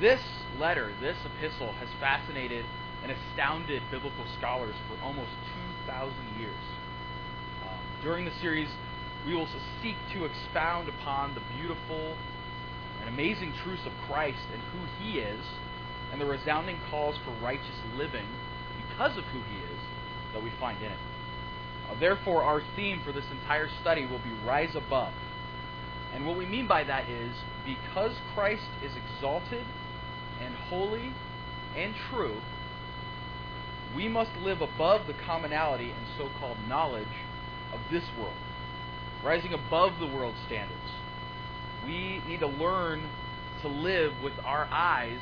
This letter, this epistle, has fascinated and astounded biblical scholars for almost 2,000 years. Um, during the series, we will seek to expound upon the beautiful and amazing truths of Christ and who He is, and the resounding calls for righteous living because of who He is that we find in it. Uh, therefore, our theme for this entire study will be Rise Above. And what we mean by that is because Christ is exalted and holy and true, we must live above the commonality and so called knowledge of this world, rising above the world's standards. We need to learn to live with our eyes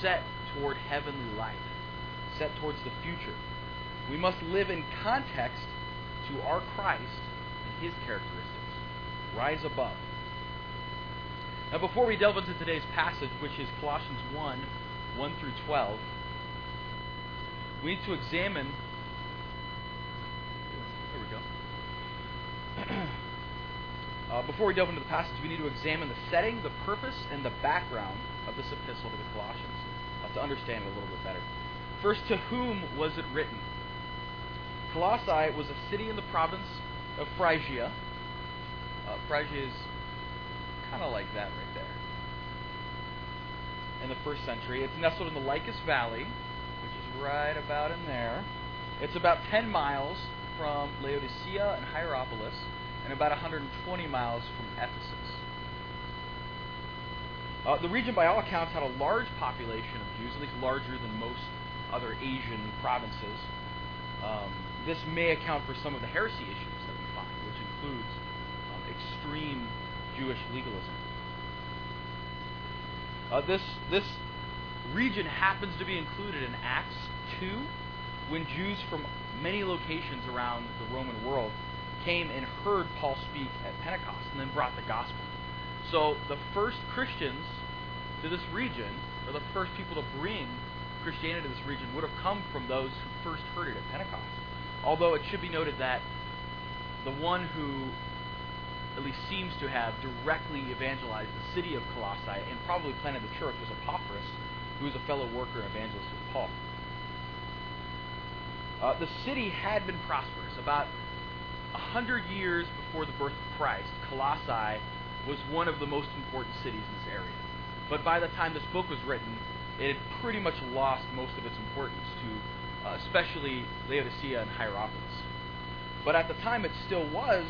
set toward heavenly life, set towards the future. We must live in context to our Christ and his characteristics. Rise above. Now, before we delve into today's passage, which is Colossians 1 1 through 12, we need to examine. There we go. uh, before we delve into the passage, we need to examine the setting, the purpose, and the background of this epistle to the Colossians uh, to understand it a little bit better. First, to whom was it written? Colossae was a city in the province of Phrygia. Uh, Phrygia is kind of like that right there. In the first century, it's nestled in the Lycus Valley, which is right about in there. It's about 10 miles from Laodicea and Hierapolis, and about 120 miles from Ephesus. Uh, the region, by all accounts, had a large population of Jews, at least larger than most other Asian provinces. Um, this may account for some of the heresy issues that we find, which includes um, extreme Jewish legalism. Uh, this this region happens to be included in Acts 2, when Jews from many locations around the Roman world came and heard Paul speak at Pentecost and then brought the gospel. So the first Christians to this region, or the first people to bring Christianity to this region, would have come from those who first heard it at Pentecost. Although it should be noted that the one who at least seems to have directly evangelized the city of Colossae and probably planted the church was Epaphras, who was a fellow worker and evangelist with Paul. Uh, the city had been prosperous. About a hundred years before the birth of Christ, Colossae was one of the most important cities in this area. But by the time this book was written, it had pretty much lost most of its importance to, uh, especially Laodicea and Hierapolis. But at the time, it still was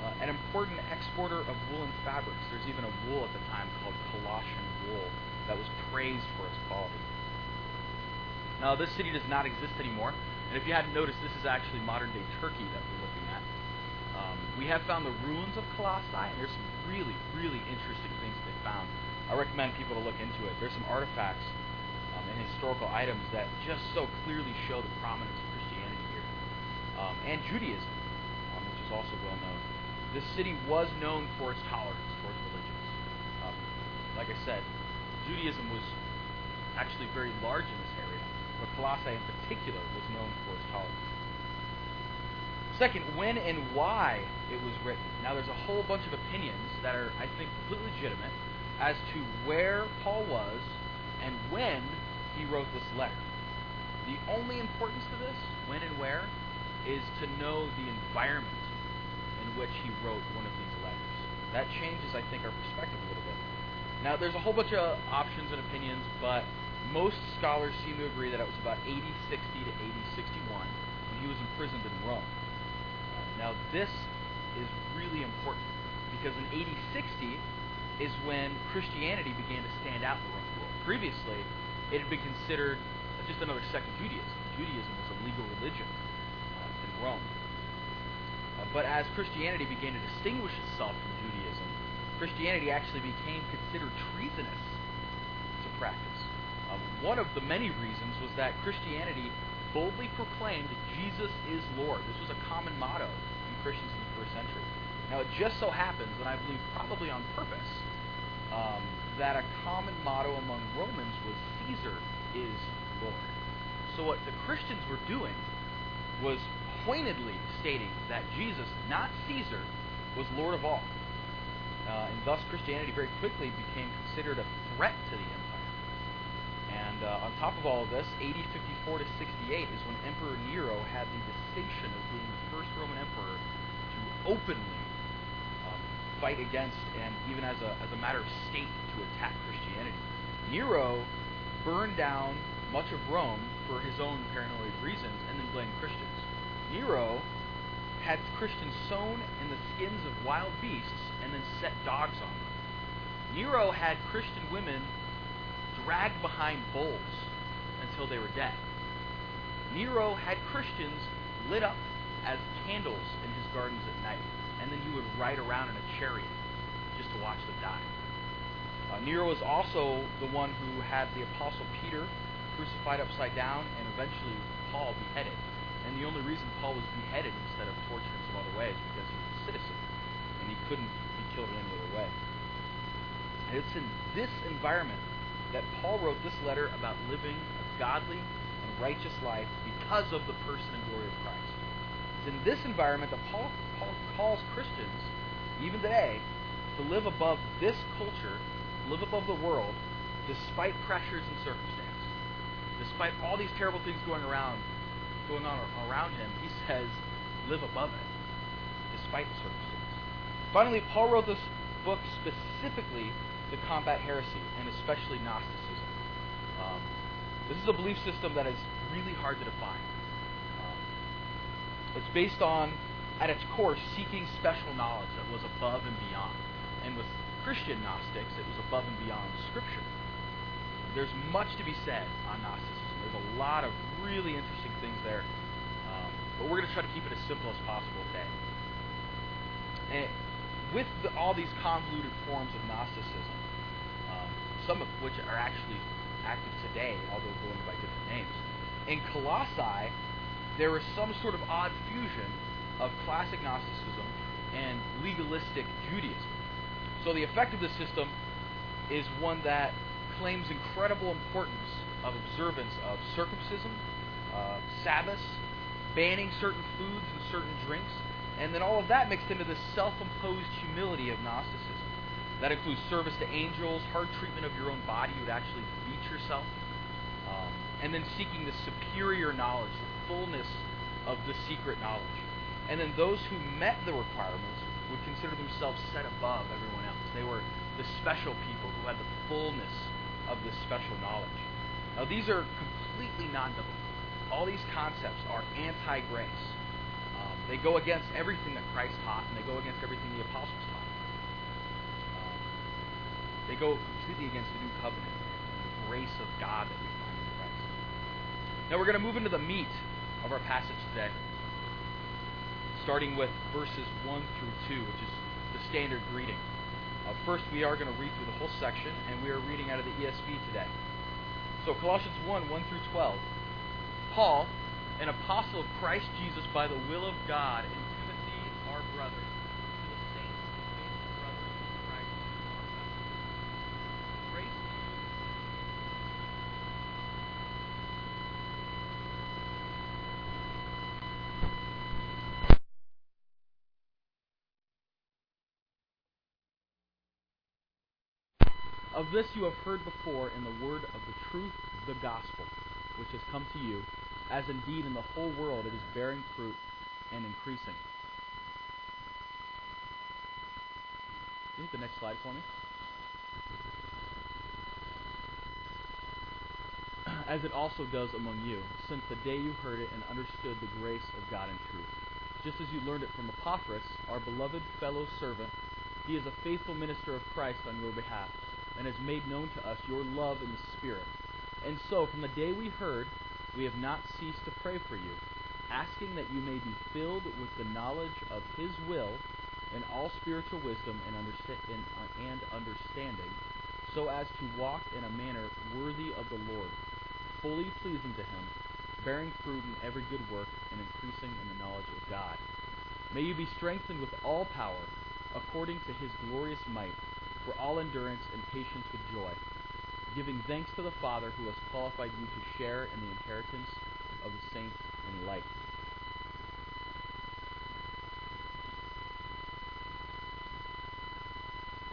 uh, an important exporter of woolen fabrics. There's even a wool at the time called Colossian wool that was praised for its quality. Now, this city does not exist anymore, and if you hadn't noticed, this is actually modern day Turkey that we're looking at. Um, we have found the ruins of Colossae, and there's some really, really interesting things they found. I recommend people to look into it. There's some artifacts um, and historical items that just so clearly show the prominence of Christianity here, um, and Judaism, um, which is also well known. This city was known for its tolerance towards religions. Um, like I said, Judaism was actually very large in this area, but Colossae in particular was known for its tolerance. Second, when and why it was written. Now, there's a whole bunch of opinions that are, I think, completely legitimate as to where Paul was and when he wrote this letter. The only importance to this, when and where, is to know the environment in which he wrote one of these letters. That changes, I think, our perspective a little bit. Now, there's a whole bunch of options and opinions, but most scholars seem to agree that it was about AD 60 to AD 61 when he was imprisoned in Rome. Now, this is really important because in AD 60 is when Christianity began to stand out in the Roman world. Previously, it had been considered just another sect of Judaism. Judaism was a legal religion uh, in Rome. But as Christianity began to distinguish itself from Judaism, Christianity actually became considered treasonous to practice. Um, one of the many reasons was that Christianity boldly proclaimed Jesus is Lord. This was a common motto in Christians in the first century. Now, it just so happens, and I believe probably on purpose, um, that a common motto among Romans was Caesar is Lord. So what the Christians were doing was pointedly stating that Jesus, not Caesar, was Lord of all. Uh, and thus Christianity very quickly became considered a threat to the empire And uh, on top of all of this, AD 54 to 68 is when Emperor Nero had the distinction of being the first Roman emperor to openly um, fight against and even as a, as a matter of state to attack Christianity. Nero burned down much of Rome for his own paranoid reasons and then blamed Christians. Nero had Christians sewn in the skins of wild beasts and then set dogs on them. Nero had Christian women dragged behind bulls until they were dead. Nero had Christians lit up as candles in his gardens at night, and then he would ride around in a chariot just to watch them die. Uh, Nero was also the one who had the Apostle Peter crucified upside down and eventually Paul beheaded. And the only reason Paul was beheaded instead of tortured in some other way is because he was a citizen and he couldn't be killed in any other way. And it's in this environment that Paul wrote this letter about living a godly and righteous life because of the person and glory of Christ. It's in this environment that Paul, Paul calls Christians, even today, to live above this culture, live above the world, despite pressures and circumstances. Despite all these terrible things going around, going on around him, he says, live above it, despite the circumstances. Finally, Paul wrote this book specifically to combat heresy, and especially Gnosticism. Um, this is a belief system that is really hard to define. Um, it's based on, at its core, seeking special knowledge that was above and beyond. And with Christian Gnostics, it was above and beyond Scripture. There's much to be said on Gnosticism. There's a lot of really interesting things there. Um, but we're going to try to keep it as simple as possible today. And with the, all these convoluted forms of Gnosticism, um, some of which are actually active today, although going by different names, in Colossae, there is some sort of odd fusion of classic Gnosticism and legalistic Judaism. So the effect of this system is one that claims incredible importance of observance of circumcision, uh, Sabbaths, banning certain foods and certain drinks, and then all of that mixed into the self-imposed humility of Gnosticism. That includes service to angels, hard treatment of your own body. You would actually beat yourself. Um, and then seeking the superior knowledge, the fullness of the secret knowledge. And then those who met the requirements would consider themselves set above everyone else. They were the special people who had the fullness of this special knowledge. Now, these are completely non biblical. All these concepts are anti grace. Um, they go against everything that Christ taught, and they go against everything the apostles taught. Um, they go completely against the new covenant the grace of God that we find in Christ. Now, we're going to move into the meat of our passage today, starting with verses 1 through 2, which is the standard greeting. Uh, first, we are going to read through the whole section, and we are reading out of the ESV today. So, Colossians 1 1 through 12. Paul, an apostle of Christ Jesus by the will of God, and Timothy, our brother, to the saints and faithful brothers in Christ in Colossae. Grace to you. Of this you have heard before in the word of the truth, the gospel, which has come to you, as indeed in the whole world it is bearing fruit and increasing. Can you hit the next slide for me? As it also does among you, since the day you heard it and understood the grace of God in truth. Just as you learned it from Epaphras, our beloved fellow servant, he is a faithful minister of Christ on your behalf and has made known to us your love in the Spirit. And so, from the day we heard, we have not ceased to pray for you, asking that you may be filled with the knowledge of His will in all spiritual wisdom and, and, uh, and understanding, so as to walk in a manner worthy of the Lord, fully pleasing to Him, bearing fruit in every good work and increasing in the knowledge of God. May you be strengthened with all power, according to His glorious might for all endurance and patience with joy, giving thanks to the Father who has qualified you to share in the inheritance of the saints in light.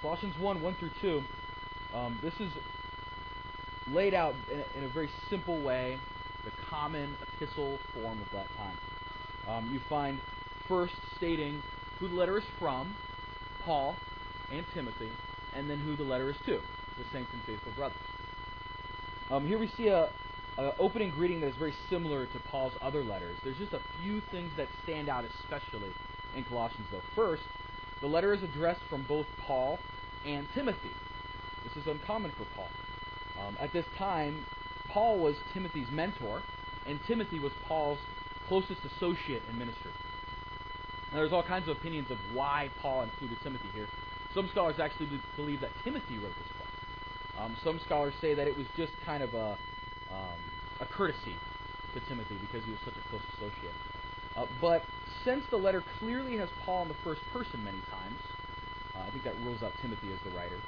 Colossians 1 1 through 2. Um, this is laid out in a, in a very simple way, the common epistle form of that time. Um, you find first stating who the letter is from, Paul and Timothy, and then who the letter is to, the saints and faithful brothers. Um, here we see a, a opening greeting that is very similar to Paul's other letters. There's just a few things that stand out, especially in Colossians, though. First, the letter is addressed from both Paul and Timothy. This is uncommon for Paul. Um, at this time, Paul was Timothy's mentor, and Timothy was Paul's closest associate in ministry. Now, there's all kinds of opinions of why Paul included Timothy here. Some scholars actually believe that Timothy wrote this book. Um, some scholars say that it was just kind of a, um, a courtesy to Timothy because he was such a close associate. Uh, but since the letter clearly has Paul in the first person many times, uh, I think that rules out Timothy as the writer.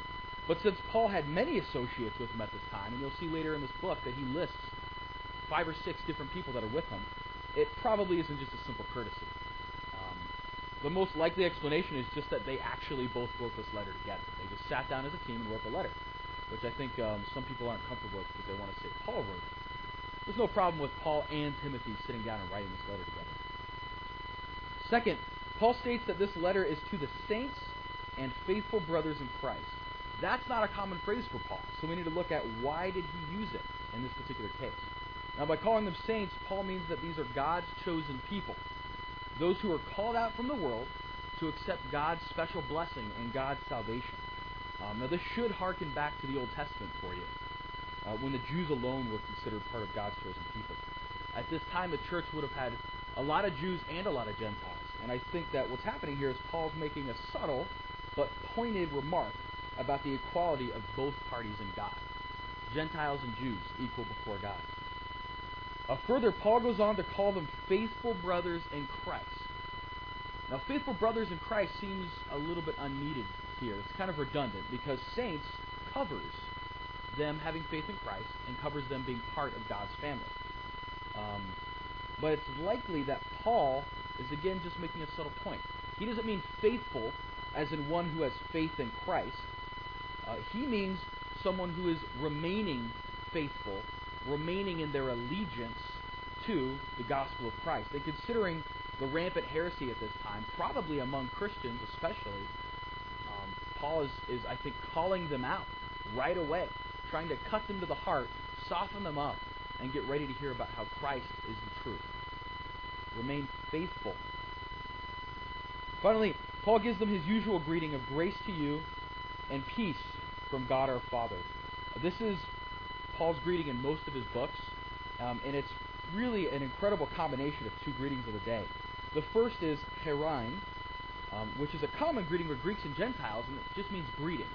But since Paul had many associates with him at this time, and you'll see later in this book that he lists five or six different people that are with him, it probably isn't just a simple courtesy. The most likely explanation is just that they actually both wrote this letter together. They just sat down as a team and wrote the letter, which I think um, some people aren't comfortable with because they want to say Paul wrote it. There's no problem with Paul and Timothy sitting down and writing this letter together. Second, Paul states that this letter is to the saints and faithful brothers in Christ. That's not a common phrase for Paul, so we need to look at why did he use it in this particular case. Now, by calling them saints, Paul means that these are God's chosen people, those who are called out from the world to accept God's special blessing and God's salvation. Um, now, this should harken back to the Old Testament for you, uh, when the Jews alone were considered part of God's chosen people. At this time, the church would have had a lot of Jews and a lot of Gentiles. And I think that what's happening here is Paul's making a subtle but pointed remark about the equality of both parties in God. Gentiles and Jews equal before God. Uh, further, Paul goes on to call them faithful brothers in Christ. Now, faithful brothers in Christ seems a little bit unneeded here. It's kind of redundant because saints covers them having faith in Christ and covers them being part of God's family. Um, but it's likely that Paul is again just making a subtle point. He doesn't mean faithful as in one who has faith in Christ. Uh, he means someone who is remaining faithful, remaining in their allegiance to the gospel of Christ. And considering the rampant heresy at this time, probably among Christians especially, um, Paul is, is, I think, calling them out right away, trying to cut them to the heart, soften them up, and get ready to hear about how Christ is the truth. Remain faithful. Finally, Paul gives them his usual greeting of grace to you and peace from God our Father. This is Paul's greeting in most of his books, um, and it's really an incredible combination of two greetings of the day. The first is chairein, um, which is a common greeting for Greeks and Gentiles, and it just means greeting.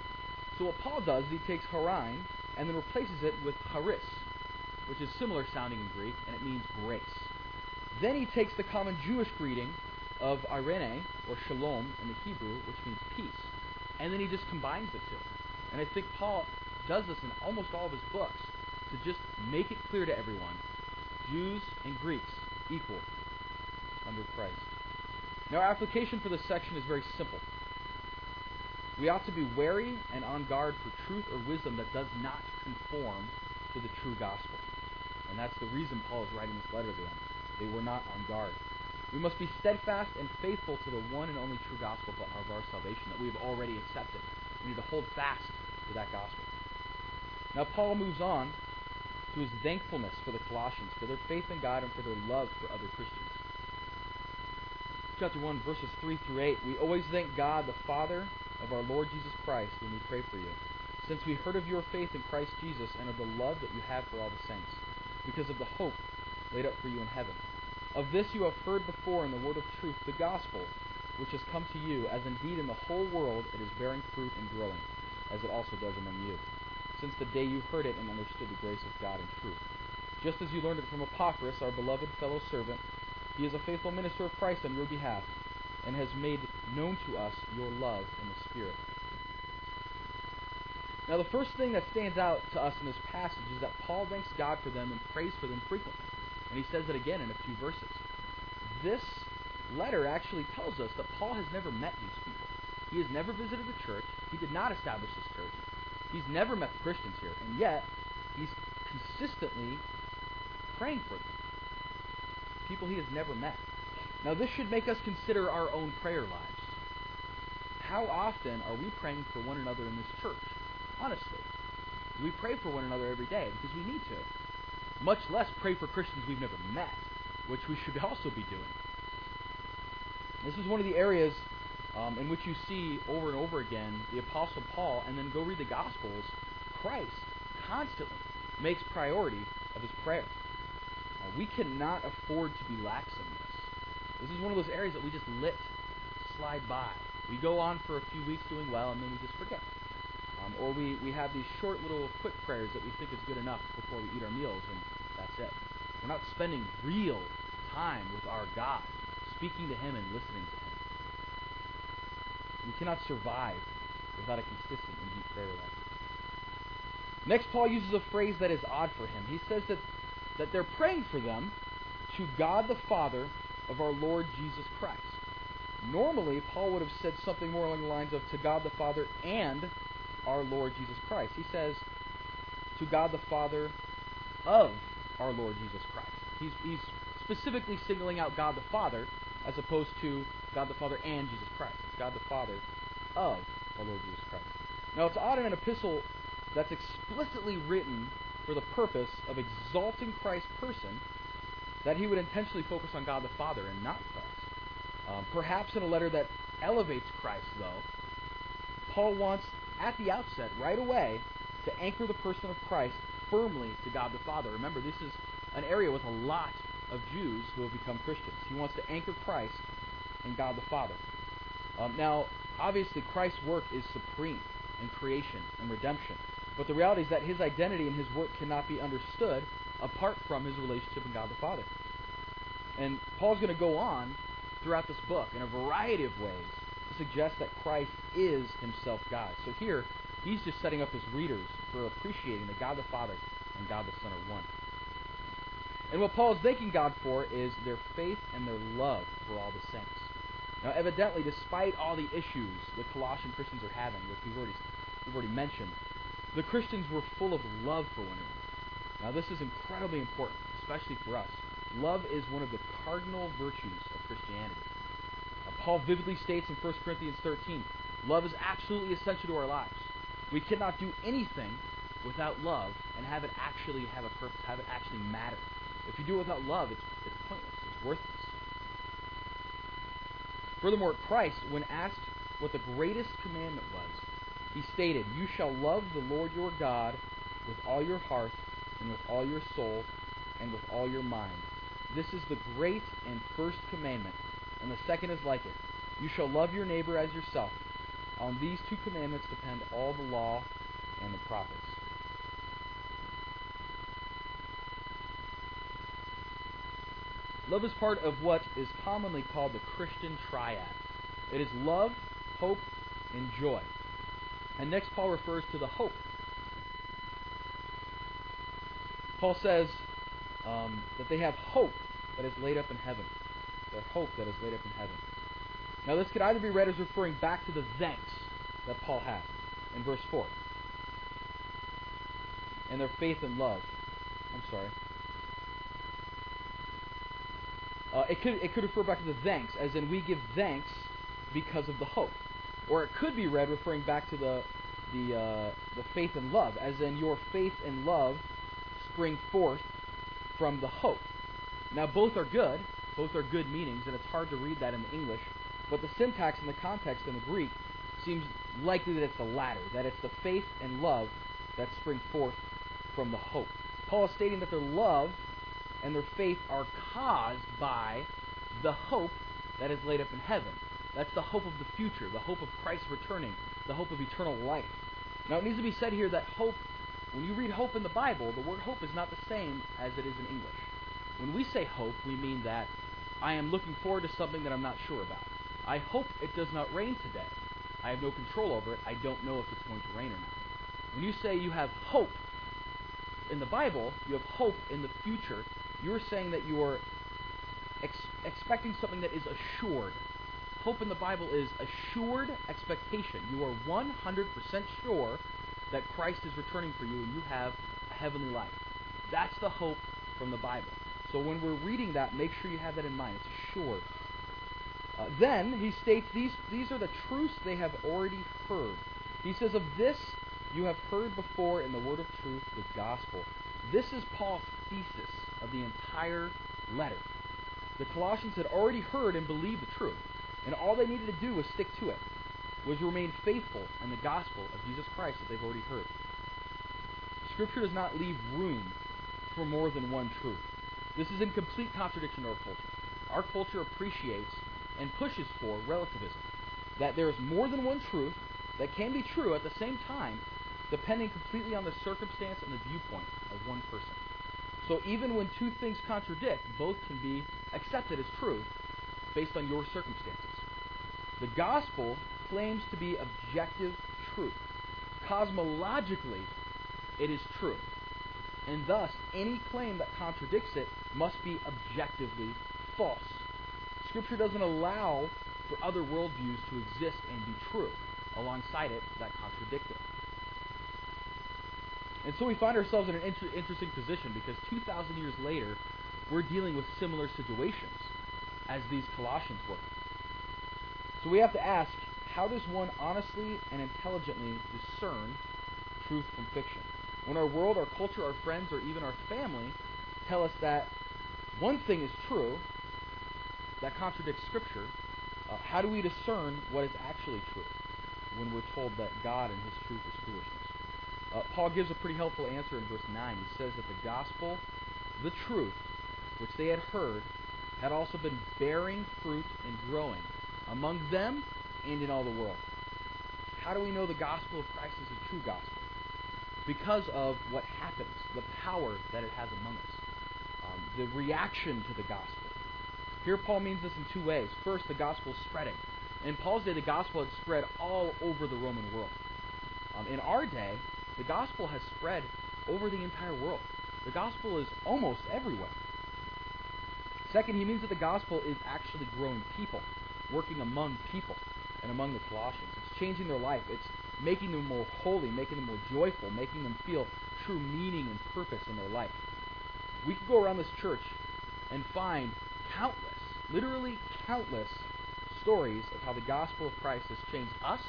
So what Paul does is he takes chairein and then replaces it with Charis, which is similar sounding in Greek, and it means grace. Then he takes the common Jewish greeting of eirene, or Shalom in the Hebrew, which means peace. And then he just combines the two. And I think Paul does this in almost all of his books to just make it clear to everyone Jews and Greeks equal under Christ. Now, our application for this section is very simple. We ought to be wary and on guard for truth or wisdom that does not conform to the true gospel. And that's the reason Paul is writing this letter to them. They were not on guard. We must be steadfast and faithful to the one and only true gospel of our salvation that we have already accepted. We need to hold fast to that gospel. Now, Paul moves on to his thankfulness for the Colossians, for their faith in God and for their love for other Christians. Chapter 1, verses 3 through 8. We always thank God, the Father of our Lord Jesus Christ, when we pray for you, since we heard of your faith in Christ Jesus and of the love that you have for all the saints, because of the hope laid up for you in heaven. Of this you have heard before in the word of truth, the gospel, which has come to you, as indeed in the whole world it is bearing fruit and growing, as it also does among you, since the day you heard it and understood the grace of God in truth. Just as you learned it from Epaphras, our beloved fellow servant, he is a faithful minister of Christ on your behalf, and has made known to us your love in the Spirit. Now, the first thing that stands out to us in this passage is that Paul thanks God for them and prays for them frequently. And he says it again in a few verses. This letter actually tells us that Paul has never met these people. He has never visited the church. He did not establish this church. He's never met the Christians here. And yet, he's consistently praying for them. People he has never met. Now, this should make us consider our own prayer lives. How often are we praying for one another in this church? Honestly. We pray for one another every day because we need to. Much less pray for Christians we've never met, which we should also be doing. This is one of the areas um, in which you see over and over again the Apostle Paul, and then go read the Gospels. Christ constantly makes priority of his prayer. Uh, we cannot afford to be lax in this. This is one of those areas that we just let slide by. We go on for a few weeks doing well, and then we just forget. Um, or we, we have these short little quick prayers that we think is good enough before we eat our meals, and that's it. We're not spending real time with our God, speaking to Him and listening to Him. We cannot survive without a consistent and deep prayer life. Next, Paul uses a phrase that is odd for him. He says that, that they're praying for them to God the Father of our Lord Jesus Christ. Normally, Paul would have said something more along the lines of to God the Father and our Lord Jesus Christ. He says to God the Father of our Lord Jesus Christ. He's, he's specifically singling out God the Father as opposed to God the Father and Jesus Christ. God the Father of our Lord Jesus Christ. Now, it's odd in an epistle that's explicitly written for the purpose of exalting Christ's person that he would intentionally focus on God the Father and not Christ. Um, perhaps in a letter that elevates Christ, though, Paul wants at the outset, right away, to anchor the person of Christ firmly to God the Father. Remember, this is an area with a lot of Jews who have become Christians. He wants to anchor Christ in God the Father. Um, now, obviously, Christ's work is supreme in creation and redemption. But the reality is that his identity and his work cannot be understood apart from his relationship with God the Father. And Paul's going to go on throughout this book in a variety of ways to suggest that Christ is himself God. So here, he's just setting up his readers for appreciating that God the Father and God the Son are one. And what Paul is thanking God for is their faith and their love for all the saints. Now, evidently, despite all the issues the Colossian Christians are having, which we've already, we've already mentioned, the Christians were full of love for one another. Now, this is incredibly important, especially for us. Love is one of the cardinal virtues of Christianity. Uh, Paul vividly states in 1 Corinthians 13 love is absolutely essential to our lives. We cannot do anything without love and have it actually have a purpose, have it actually matter. If you do it without love, it's, it's pointless, it's worthless. Furthermore, Christ, when asked what the greatest commandment was, he stated, You shall love the Lord your God with all your heart, and with all your soul, and with all your mind. This is the great and first commandment, and the second is like it. You shall love your neighbor as yourself. On these two commandments depend all the law and the prophets. Love is part of what is commonly called the Christian triad. It is love, hope, and joy. And next, Paul refers to the hope. Paul says um, that they have hope that is laid up in heaven. Their hope that is laid up in heaven. Now, this could either be read as referring back to the thanks that Paul had in verse 4 and their faith and love. I'm sorry. Uh, it could it could refer back to the thanks, as in we give thanks because of the hope, or it could be read referring back to the the uh, the faith and love, as in your faith and love spring forth from the hope. Now both are good, both are good meanings, and it's hard to read that in English, but the syntax and the context in the Greek seems likely that it's the latter, that it's the faith and love that spring forth from the hope. Paul is stating that their love and their faith are caused by the hope that is laid up in heaven. That's the hope of the future, the hope of Christ returning, the hope of eternal life. Now, it needs to be said here that hope, when you read hope in the Bible, the word hope is not the same as it is in English. When we say hope, we mean that I am looking forward to something that I'm not sure about. I hope it does not rain today. I have no control over it. I don't know if it's going to rain or not. When you say you have hope in the Bible, you have hope in the future, you're saying that you are ex- expecting something that is assured. Hope in the Bible is assured expectation. You are 100% sure that Christ is returning for you, and you have a heavenly life. That's the hope from the Bible. So when we're reading that, make sure you have that in mind. It's assured. Uh, then he states these these are the truths they have already heard. He says, Of this you have heard before in the word of truth, the gospel. This is Paul's thesis of the entire letter. The Colossians had already heard and believed the truth, and all they needed to do was stick to it, was remain faithful in the gospel of Jesus Christ that they've already heard. Scripture does not leave room for more than one truth. This is in complete contradiction to our culture. Our culture appreciates and pushes for relativism, that there is more than one truth that can be true at the same time, depending completely on the circumstance and the viewpoint of one person. So even when two things contradict, both can be accepted as truth based on your circumstances. The gospel claims to be objective truth. Cosmologically, it is true. And thus, any claim that contradicts it must be objectively false. Scripture doesn't allow for other worldviews to exist and be true alongside it that contradict it. And so we find ourselves in an inter- interesting position because 2,000 years later, we're dealing with similar situations as these Colossians were. So we have to ask how does one honestly and intelligently discern truth from fiction? When our world, our culture, our friends, or even our family tell us that one thing is true that contradicts Scripture, uh, how do we discern what is actually true when we're told that God and His truth is foolishness? Uh, Paul gives a pretty helpful answer in verse 9. He says that the gospel, the truth, which they had heard, had also been bearing fruit and growing among them and in all the world. How do we know the gospel of Christ is a true gospel? Because of what happens, the power that it has among us, um, the reaction to the gospel. Here, Paul means this in two ways. First, the gospel is spreading. In Paul's day, the gospel had spread all over the Roman world. Um, in our day, the gospel has spread over the entire world. The gospel is almost everywhere. Second, he means that the gospel is actually growing people, working among people and among the Colossians. It's changing their life. It's making them more holy, making them more joyful, making them feel true meaning and purpose in their life. We could go around this church and find countless, literally countless, stories of how the gospel of Christ has changed us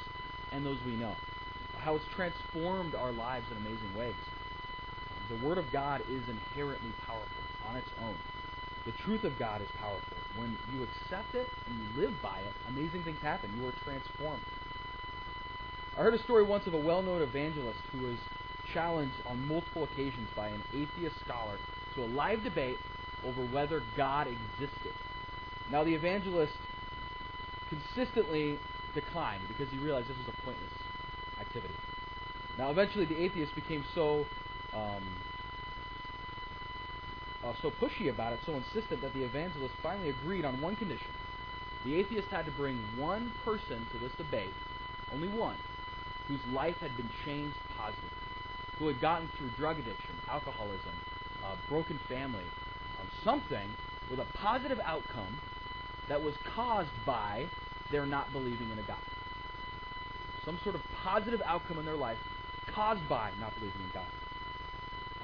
and those we know how it's transformed our lives in amazing ways. The Word of God is inherently powerful on its own. The truth of God is powerful. When you accept it and you live by it, amazing things happen. You are transformed. I heard a story once of a well known evangelist who was challenged on multiple occasions by an atheist scholar to a live debate over whether God existed. Now, the evangelist consistently declined because he realized this was a pointless activity. Now, eventually, the atheist became so um, uh, so pushy about it, so insistent that the evangelist finally agreed on one condition. The atheist had to bring one person to this debate, only one, whose life had been changed positively, who had gotten through drug addiction, alcoholism, uh, broken family, um, something with a positive outcome that was caused by their not believing in a God some sort of positive outcome in their life caused by not believing in God.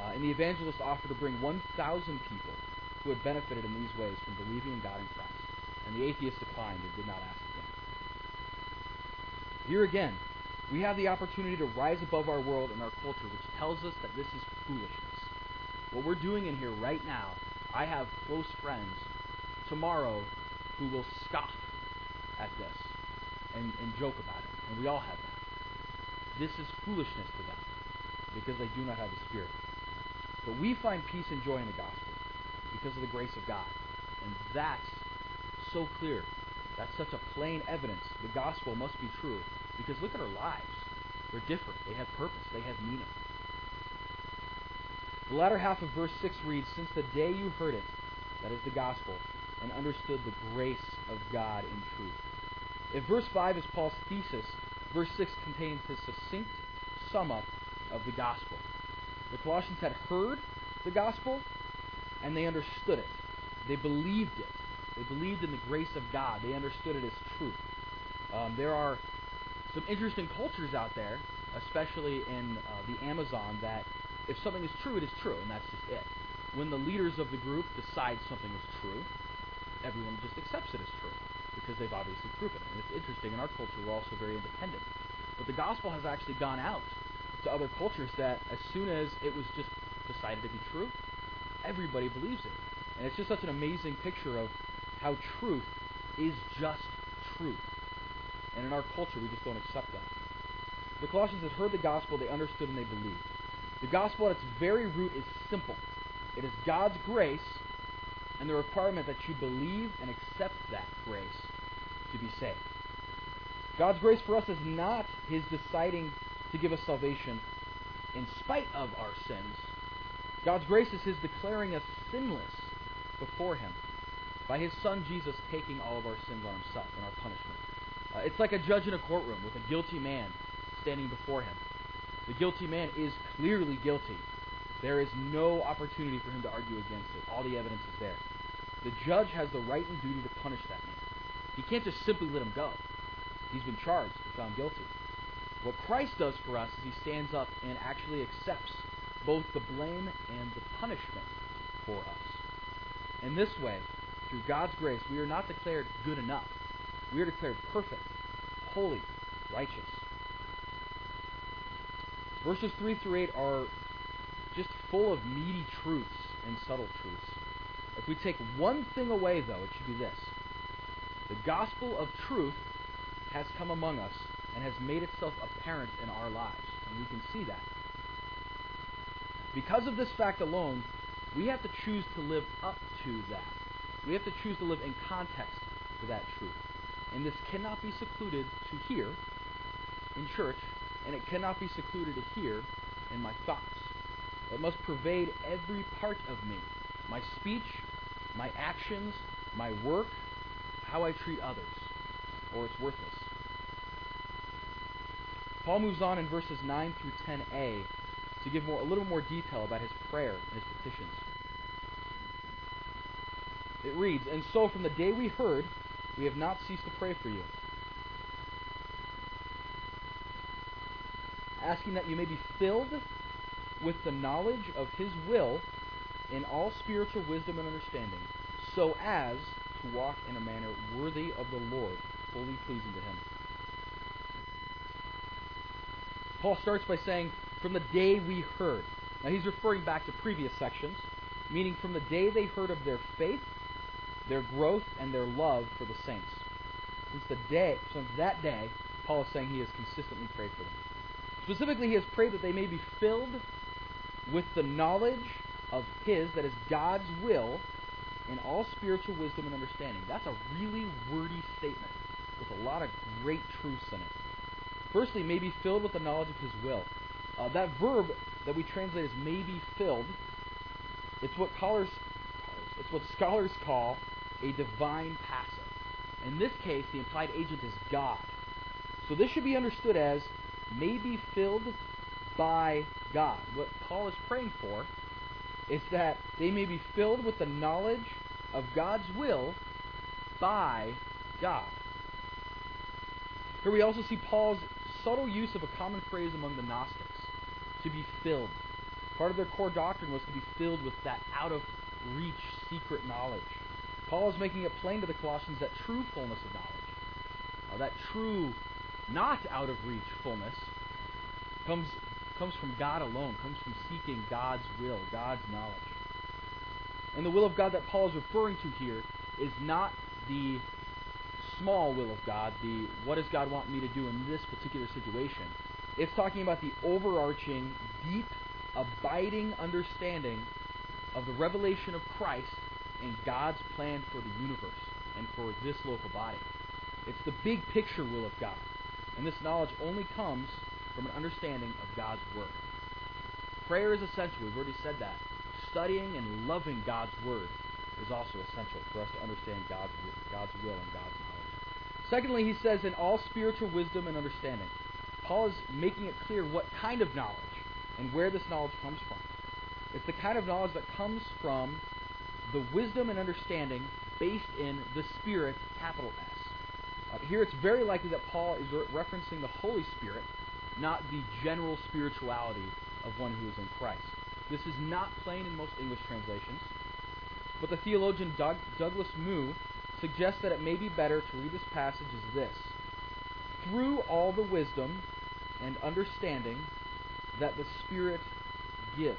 Uh, and the evangelist offered to bring 1,000 people who had benefited in these ways from believing in God and Christ. And the atheist declined and did not ask again. Here again, we have the opportunity to rise above our world and our culture, which tells us that this is foolishness. What we're doing in here right now, I have close friends tomorrow who will scoff at this and, and joke about it. And we all have that. This is foolishness to them because they do not have the Spirit. But we find peace and joy in the gospel because of the grace of God. And that's so clear. That's such a plain evidence. The gospel must be true because look at our lives. They're different. They have purpose. They have meaning. The latter half of verse 6 reads Since the day you heard it, that is the gospel, and understood the grace of God in truth. If verse 5 is Paul's thesis, verse 6 contains his succinct sum up of the gospel. The Colossians had heard the gospel and they understood it. They believed it. They believed in the grace of God. They understood it as truth. Um, there are some interesting cultures out there, especially in uh, the Amazon, that if something is true, it is true, and that's just it. When the leaders of the group decide something is true, everyone just accepts it as true because they've obviously proven it. And it's interesting, in our culture, we're also very independent. But the gospel has actually gone out to other cultures that as soon as it was just decided to be true, everybody believes it. And it's just such an amazing picture of how truth is just truth. And in our culture, we just don't accept that. The Colossians had heard the gospel, they understood, and they believed. The gospel at its very root is simple it is God's grace and the requirement that you believe and accept that grace to be saved. God's grace for us is not His deciding to give us salvation in spite of our sins. God's grace is His declaring us sinless before Him by His Son Jesus taking all of our sins on Himself and our punishment. Uh, it's like a judge in a courtroom with a guilty man standing before him. The guilty man is clearly guilty. There is no opportunity for him to argue against it. All the evidence is there. The judge has the right and duty to punish that man. He can't just simply let him go. He's been charged and found guilty. What Christ does for us is he stands up and actually accepts both the blame and the punishment for us. In this way, through God's grace, we are not declared good enough. We are declared perfect, holy, righteous. Verses 3 through 8 are just full of meaty truths and subtle truths. If we take one thing away, though, it should be this the gospel of truth has come among us and has made itself apparent in our lives. And we can see that. Because of this fact alone, we have to choose to live up to that. We have to choose to live in context to that truth. And this cannot be secluded to here in church, and it cannot be secluded to here in my thoughts. It must pervade every part of me my speech, my actions, my work, how I treat others, or it's worthless. Paul moves on in verses 9 through 10a to give more, a little more detail about his prayer and his petitions. It reads, And so from the day we heard, we have not ceased to pray for you, asking that you may be filled with the knowledge of His will in all spiritual wisdom and understanding, so as to walk in a manner worthy of the Lord, fully pleasing to Him. Paul starts by saying, From the day we heard. Now he's referring back to previous sections, meaning from the day they heard of their faith their growth and their love for the saints. Since the day, since that day, Paul is saying he has consistently prayed for them. Specifically, he has prayed that they may be filled with the knowledge of his, that is God's will, in all spiritual wisdom and understanding. That's a really wordy statement with a lot of great truths in it. Firstly, may be filled with the knowledge of his will. Uh, that verb that we translate as may be filled, it's what scholars, it's what scholars call a divine passive. In this case, the implied agent is God. So this should be understood as may be filled by God. What Paul is praying for is that they may be filled with the knowledge of God's will by God. Here we also see Paul's subtle use of a common phrase among the Gnostics to be filled. Part of their core doctrine was to be filled with that out of reach secret knowledge. Paul is making it plain to the Colossians that true fullness of knowledge, uh, that true, not out of reach fullness, comes, comes from God alone, comes from seeking God's will, God's knowledge. And the will of God that Paul is referring to here is not the small will of God, the what does God want me to do in this particular situation. It's talking about the overarching, deep, abiding understanding of the revelation of Christ and God's plan for the universe and for this local body. It's the big picture will of God. And this knowledge only comes from an understanding of God's Word. Prayer is essential. We've already said that. Studying and loving God's Word is also essential for us to understand God's, God's will and God's knowledge. Secondly, he says, in all spiritual wisdom and understanding. Paul is making it clear what kind of knowledge and where this knowledge comes from. It's the kind of knowledge that comes from the wisdom and understanding based in the Spirit, capital S. Uh, here it's very likely that Paul is re- referencing the Holy Spirit, not the general spirituality of one who is in Christ. This is not plain in most English translations, but the theologian Doug, Douglas Moo suggests that it may be better to read this passage as this Through all the wisdom and understanding that the Spirit gives.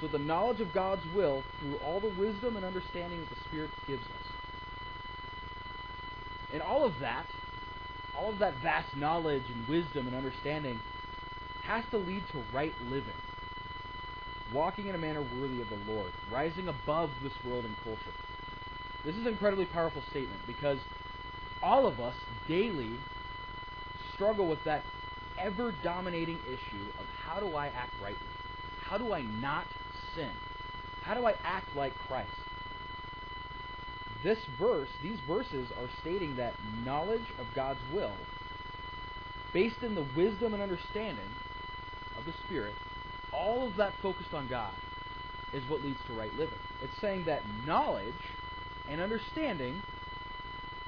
So the knowledge of God's will through all the wisdom and understanding that the Spirit gives us. And all of that, all of that vast knowledge and wisdom and understanding has to lead to right living. Walking in a manner worthy of the Lord, rising above this world and culture. This is an incredibly powerful statement because all of us daily struggle with that ever dominating issue of how do I act rightly? How do I not sin? How do I act like Christ? This verse, these verses are stating that knowledge of God's will, based in the wisdom and understanding of the Spirit, all of that focused on God, is what leads to right living. It's saying that knowledge and understanding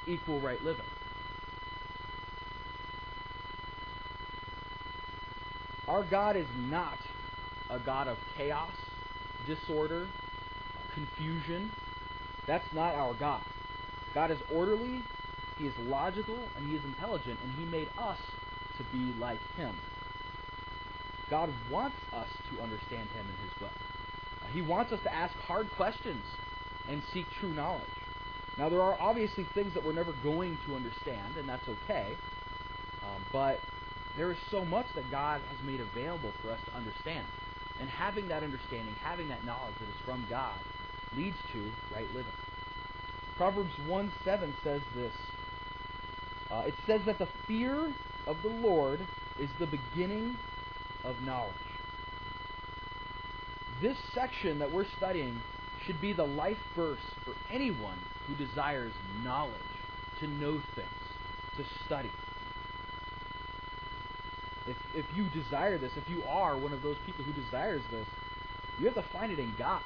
equal right living. Our God is not a God of chaos, disorder, confusion. That's not our God. God is orderly, He is logical, and He is intelligent, and He made us to be like Him. God wants us to understand Him and His will. He wants us to ask hard questions and seek true knowledge. Now, there are obviously things that we're never going to understand, and that's okay. Um, but there is so much that God has made available for us to understand. And having that understanding, having that knowledge that is from God, leads to right living. Proverbs 1 7 says this uh, It says that the fear of the Lord is the beginning of knowledge. This section that we're studying should be the life verse for anyone who desires knowledge, to know things, to study. If, if you desire this, if you are one of those people who desires this, you have to find it in God.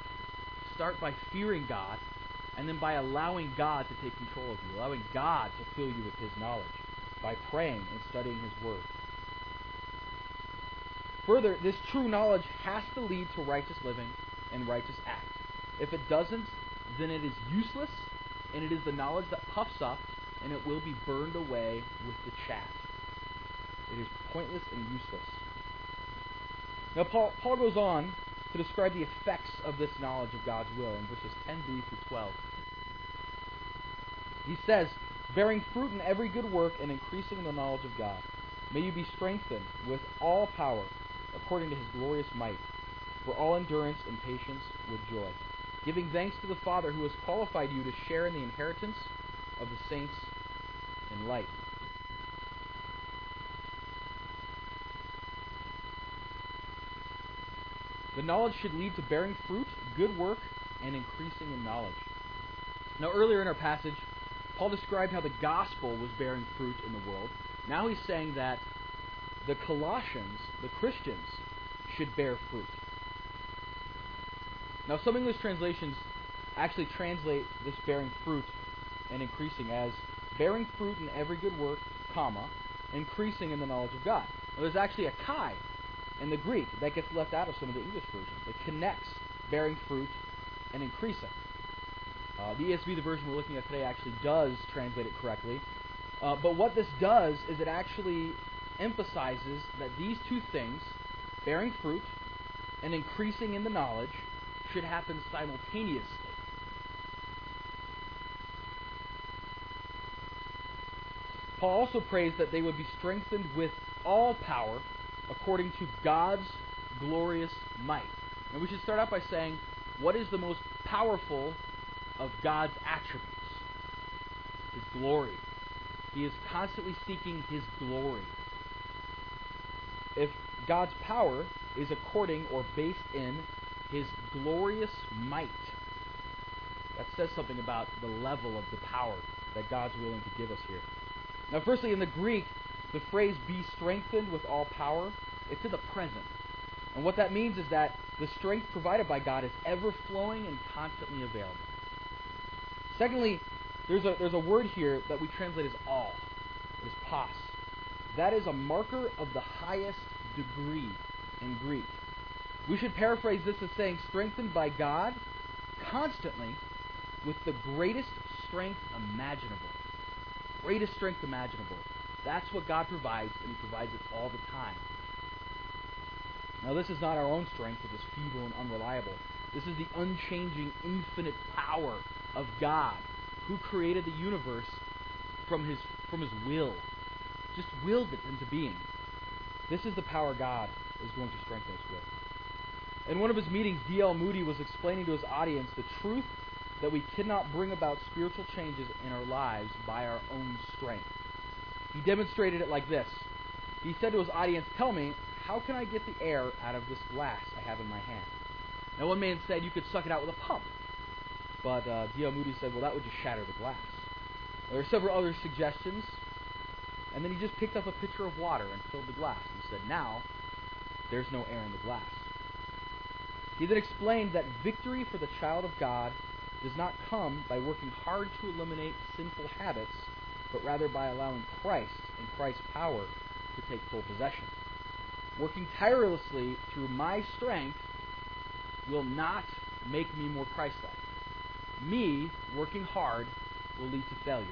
Start by fearing God, and then by allowing God to take control of you, allowing God to fill you with His knowledge, by praying and studying His Word. Further, this true knowledge has to lead to righteous living and righteous acts. If it doesn't, then it is useless, and it is the knowledge that puffs up, and it will be burned away with the chaff. It is pointless and useless. Now, Paul, Paul goes on to describe the effects of this knowledge of God's will in verses 10b through 12. He says, bearing fruit in every good work and increasing in the knowledge of God. May you be strengthened with all power according to his glorious might, for all endurance and patience with joy, giving thanks to the Father who has qualified you to share in the inheritance of the saints in light. The knowledge should lead to bearing fruit, good work, and increasing in knowledge. Now, earlier in our passage, Paul described how the gospel was bearing fruit in the world. Now he's saying that the Colossians, the Christians, should bear fruit. Now, some English translations actually translate this bearing fruit and increasing as bearing fruit in every good work, comma, increasing in the knowledge of God. Now, there's actually a kai in the Greek that gets left out of some of the English versions. It connects bearing fruit and increasing. Uh, the ESV, the version we're looking at today, actually does translate it correctly. Uh, but what this does is it actually emphasizes that these two things, bearing fruit and increasing in the knowledge, should happen simultaneously. Paul also prays that they would be strengthened with all power according to God's glorious might. And we should start out by saying, what is the most powerful of God's attributes? His glory. He is constantly seeking His glory. If God's power is according or based in His glorious might, that says something about the level of the power that God's willing to give us here. Now, firstly, in the Greek, the phrase be strengthened with all power, it's in the present. And what that means is that the strength provided by God is ever flowing and constantly available. Secondly, there's a, there's a word here that we translate as all. It is pas. That is a marker of the highest degree in Greek. We should paraphrase this as saying, strengthened by God constantly with the greatest strength imaginable. Greatest strength imaginable. That's what God provides, and He provides it all the time. Now, this is not our own strength, it is feeble and unreliable. This is the unchanging, infinite power of God who created the universe from his, from his will. Just willed it into being. This is the power God is going to strengthen us with. In one of his meetings, D.L. Moody was explaining to his audience the truth that we cannot bring about spiritual changes in our lives by our own strength. He demonstrated it like this. He said to his audience, Tell me, how can I get the air out of this glass I have in my hand? Now, one man said you could suck it out with a pump. But uh, D.L. Moody said, well, that would just shatter the glass. There were several other suggestions. And then he just picked up a pitcher of water and filled the glass and said, now there's no air in the glass. He then explained that victory for the child of God does not come by working hard to eliminate sinful habits, but rather by allowing Christ and Christ's power to take full possession. Working tirelessly through my strength will not make me more Christ like. Me working hard will lead to failure.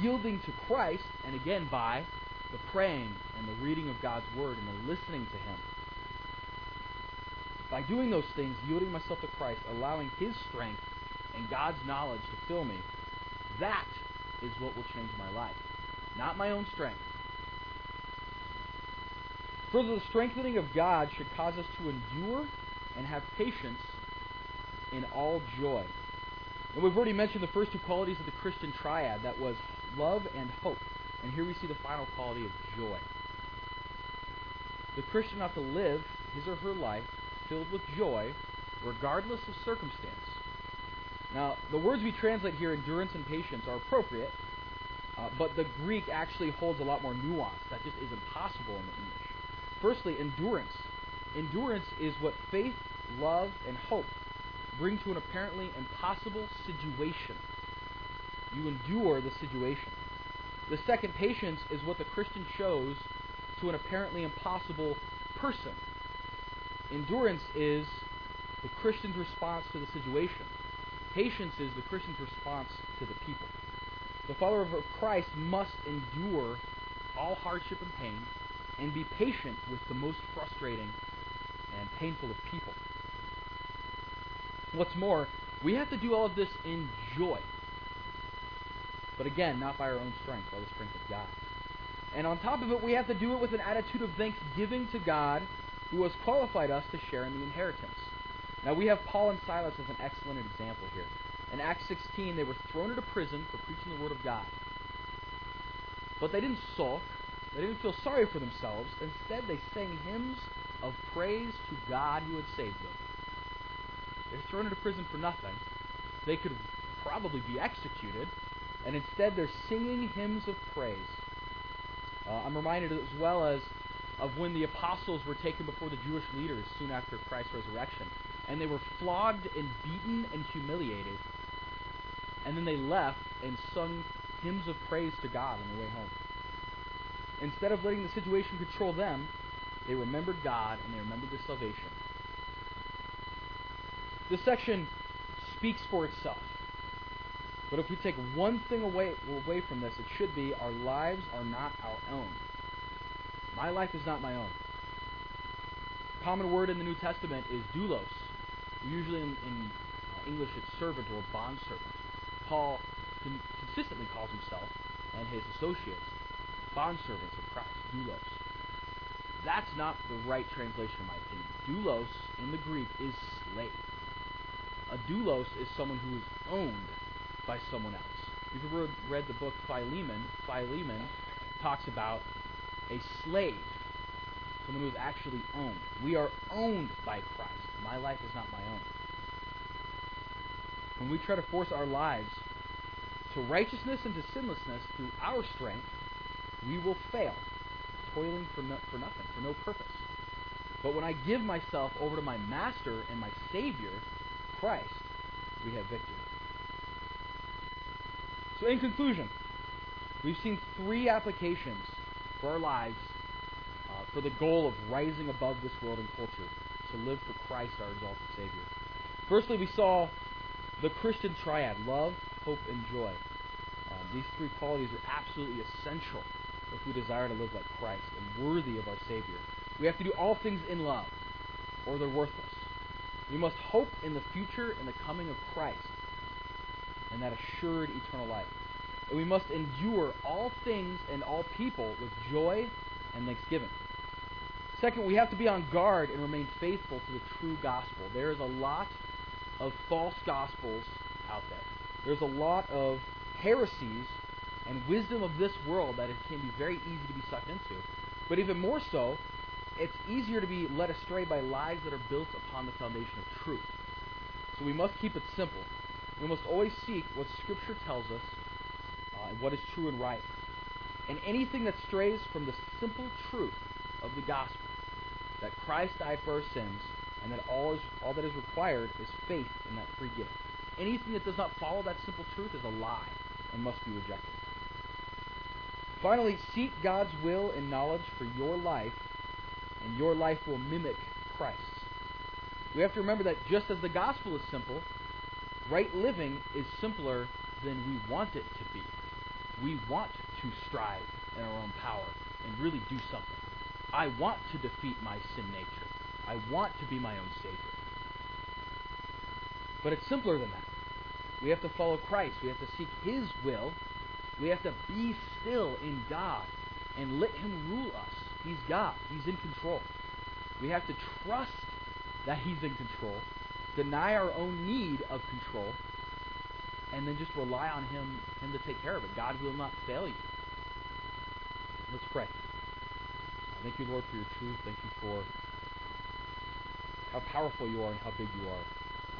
Yielding to Christ, and again by the praying and the reading of God's Word and the listening to Him. By doing those things, yielding myself to Christ, allowing His strength and God's knowledge to fill me, that is what will change my life. Not my own strength. Further, the strengthening of God should cause us to endure and have patience in all joy. And we've already mentioned the first two qualities of the Christian triad that was love and hope. And here we see the final quality of joy. The Christian ought to live his or her life filled with joy regardless of circumstance. Now, the words we translate here, endurance and patience, are appropriate, uh, but the Greek actually holds a lot more nuance. That just isn't possible in the English. Firstly, endurance. Endurance is what faith, love, and hope bring to an apparently impossible situation. You endure the situation. The second, patience, is what the Christian shows to an apparently impossible person. Endurance is the Christian's response to the situation. Patience is the Christian's response to the people. The follower of Christ must endure all hardship and pain and be patient with the most frustrating and painful of people. What's more, we have to do all of this in joy. But again, not by our own strength, by the strength of God. And on top of it, we have to do it with an attitude of thanksgiving to God who has qualified us to share in the inheritance. Now, we have Paul and Silas as an excellent example here. In Acts 16, they were thrown into prison for preaching the Word of God. But they didn't sulk. They didn't feel sorry for themselves. Instead, they sang hymns of praise to God who had saved them. They're thrown into prison for nothing. They could probably be executed, and instead they're singing hymns of praise. Uh, I'm reminded as well as of when the apostles were taken before the Jewish leaders soon after Christ's resurrection, and they were flogged and beaten and humiliated, and then they left and sung hymns of praise to God on their way home. Instead of letting the situation control them, they remembered God and they remembered their salvation. This section speaks for itself. But if we take one thing away, away from this, it should be our lives are not our own. My life is not my own. Common word in the New Testament is doulos. Usually in, in uh, English it's servant or bondservant. Paul con- consistently calls himself and his associates bondservants of Christ, doulos. That's not the right translation, in my opinion. Doulos in the Greek is slave. A doulos is someone who is owned by someone else. If you've ever read the book Philemon, Philemon talks about a slave, someone who is actually owned. We are owned by Christ. My life is not my own. When we try to force our lives to righteousness and to sinlessness through our strength, we will fail, toiling for, no, for nothing, for no purpose. But when I give myself over to my Master and my Savior, Christ, we have victory. So, in conclusion, we've seen three applications for our lives uh, for the goal of rising above this world and culture, to live for Christ, our exalted Savior. Firstly, we saw the Christian triad love, hope, and joy. Um, these three qualities are absolutely essential if we desire to live like Christ and worthy of our Savior. We have to do all things in love, or they're worthless. We must hope in the future and the coming of Christ and that assured eternal life. And we must endure all things and all people with joy and thanksgiving. Second, we have to be on guard and remain faithful to the true gospel. There is a lot of false gospels out there. There's a lot of heresies and wisdom of this world that it can be very easy to be sucked into. But even more so, it's easier to be led astray by lies that are built upon the foundation of truth. So we must keep it simple. We must always seek what Scripture tells us uh, and what is true and right. And anything that strays from the simple truth of the gospel, that Christ died for our sins, and that all, is, all that is required is faith in that free gift. Anything that does not follow that simple truth is a lie and must be rejected. Finally, seek God's will and knowledge for your life, and your life will mimic Christ's. We have to remember that just as the gospel is simple, right living is simpler than we want it to be. We want to strive in our own power and really do something. I want to defeat my sin nature. I want to be my own Savior. But it's simpler than that. We have to follow Christ. We have to seek His will. We have to be still in God and let Him rule us. He's God, He's in control. We have to trust that He's in control, deny our own need of control, and then just rely on Him, Him to take care of it. God will not fail you. Let's pray. Thank you, Lord, for your truth. Thank you for how powerful you are and how big you are.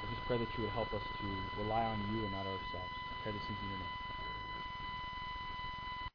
I just pray that you would help us to rely on you and not ourselves. I pray this in your name.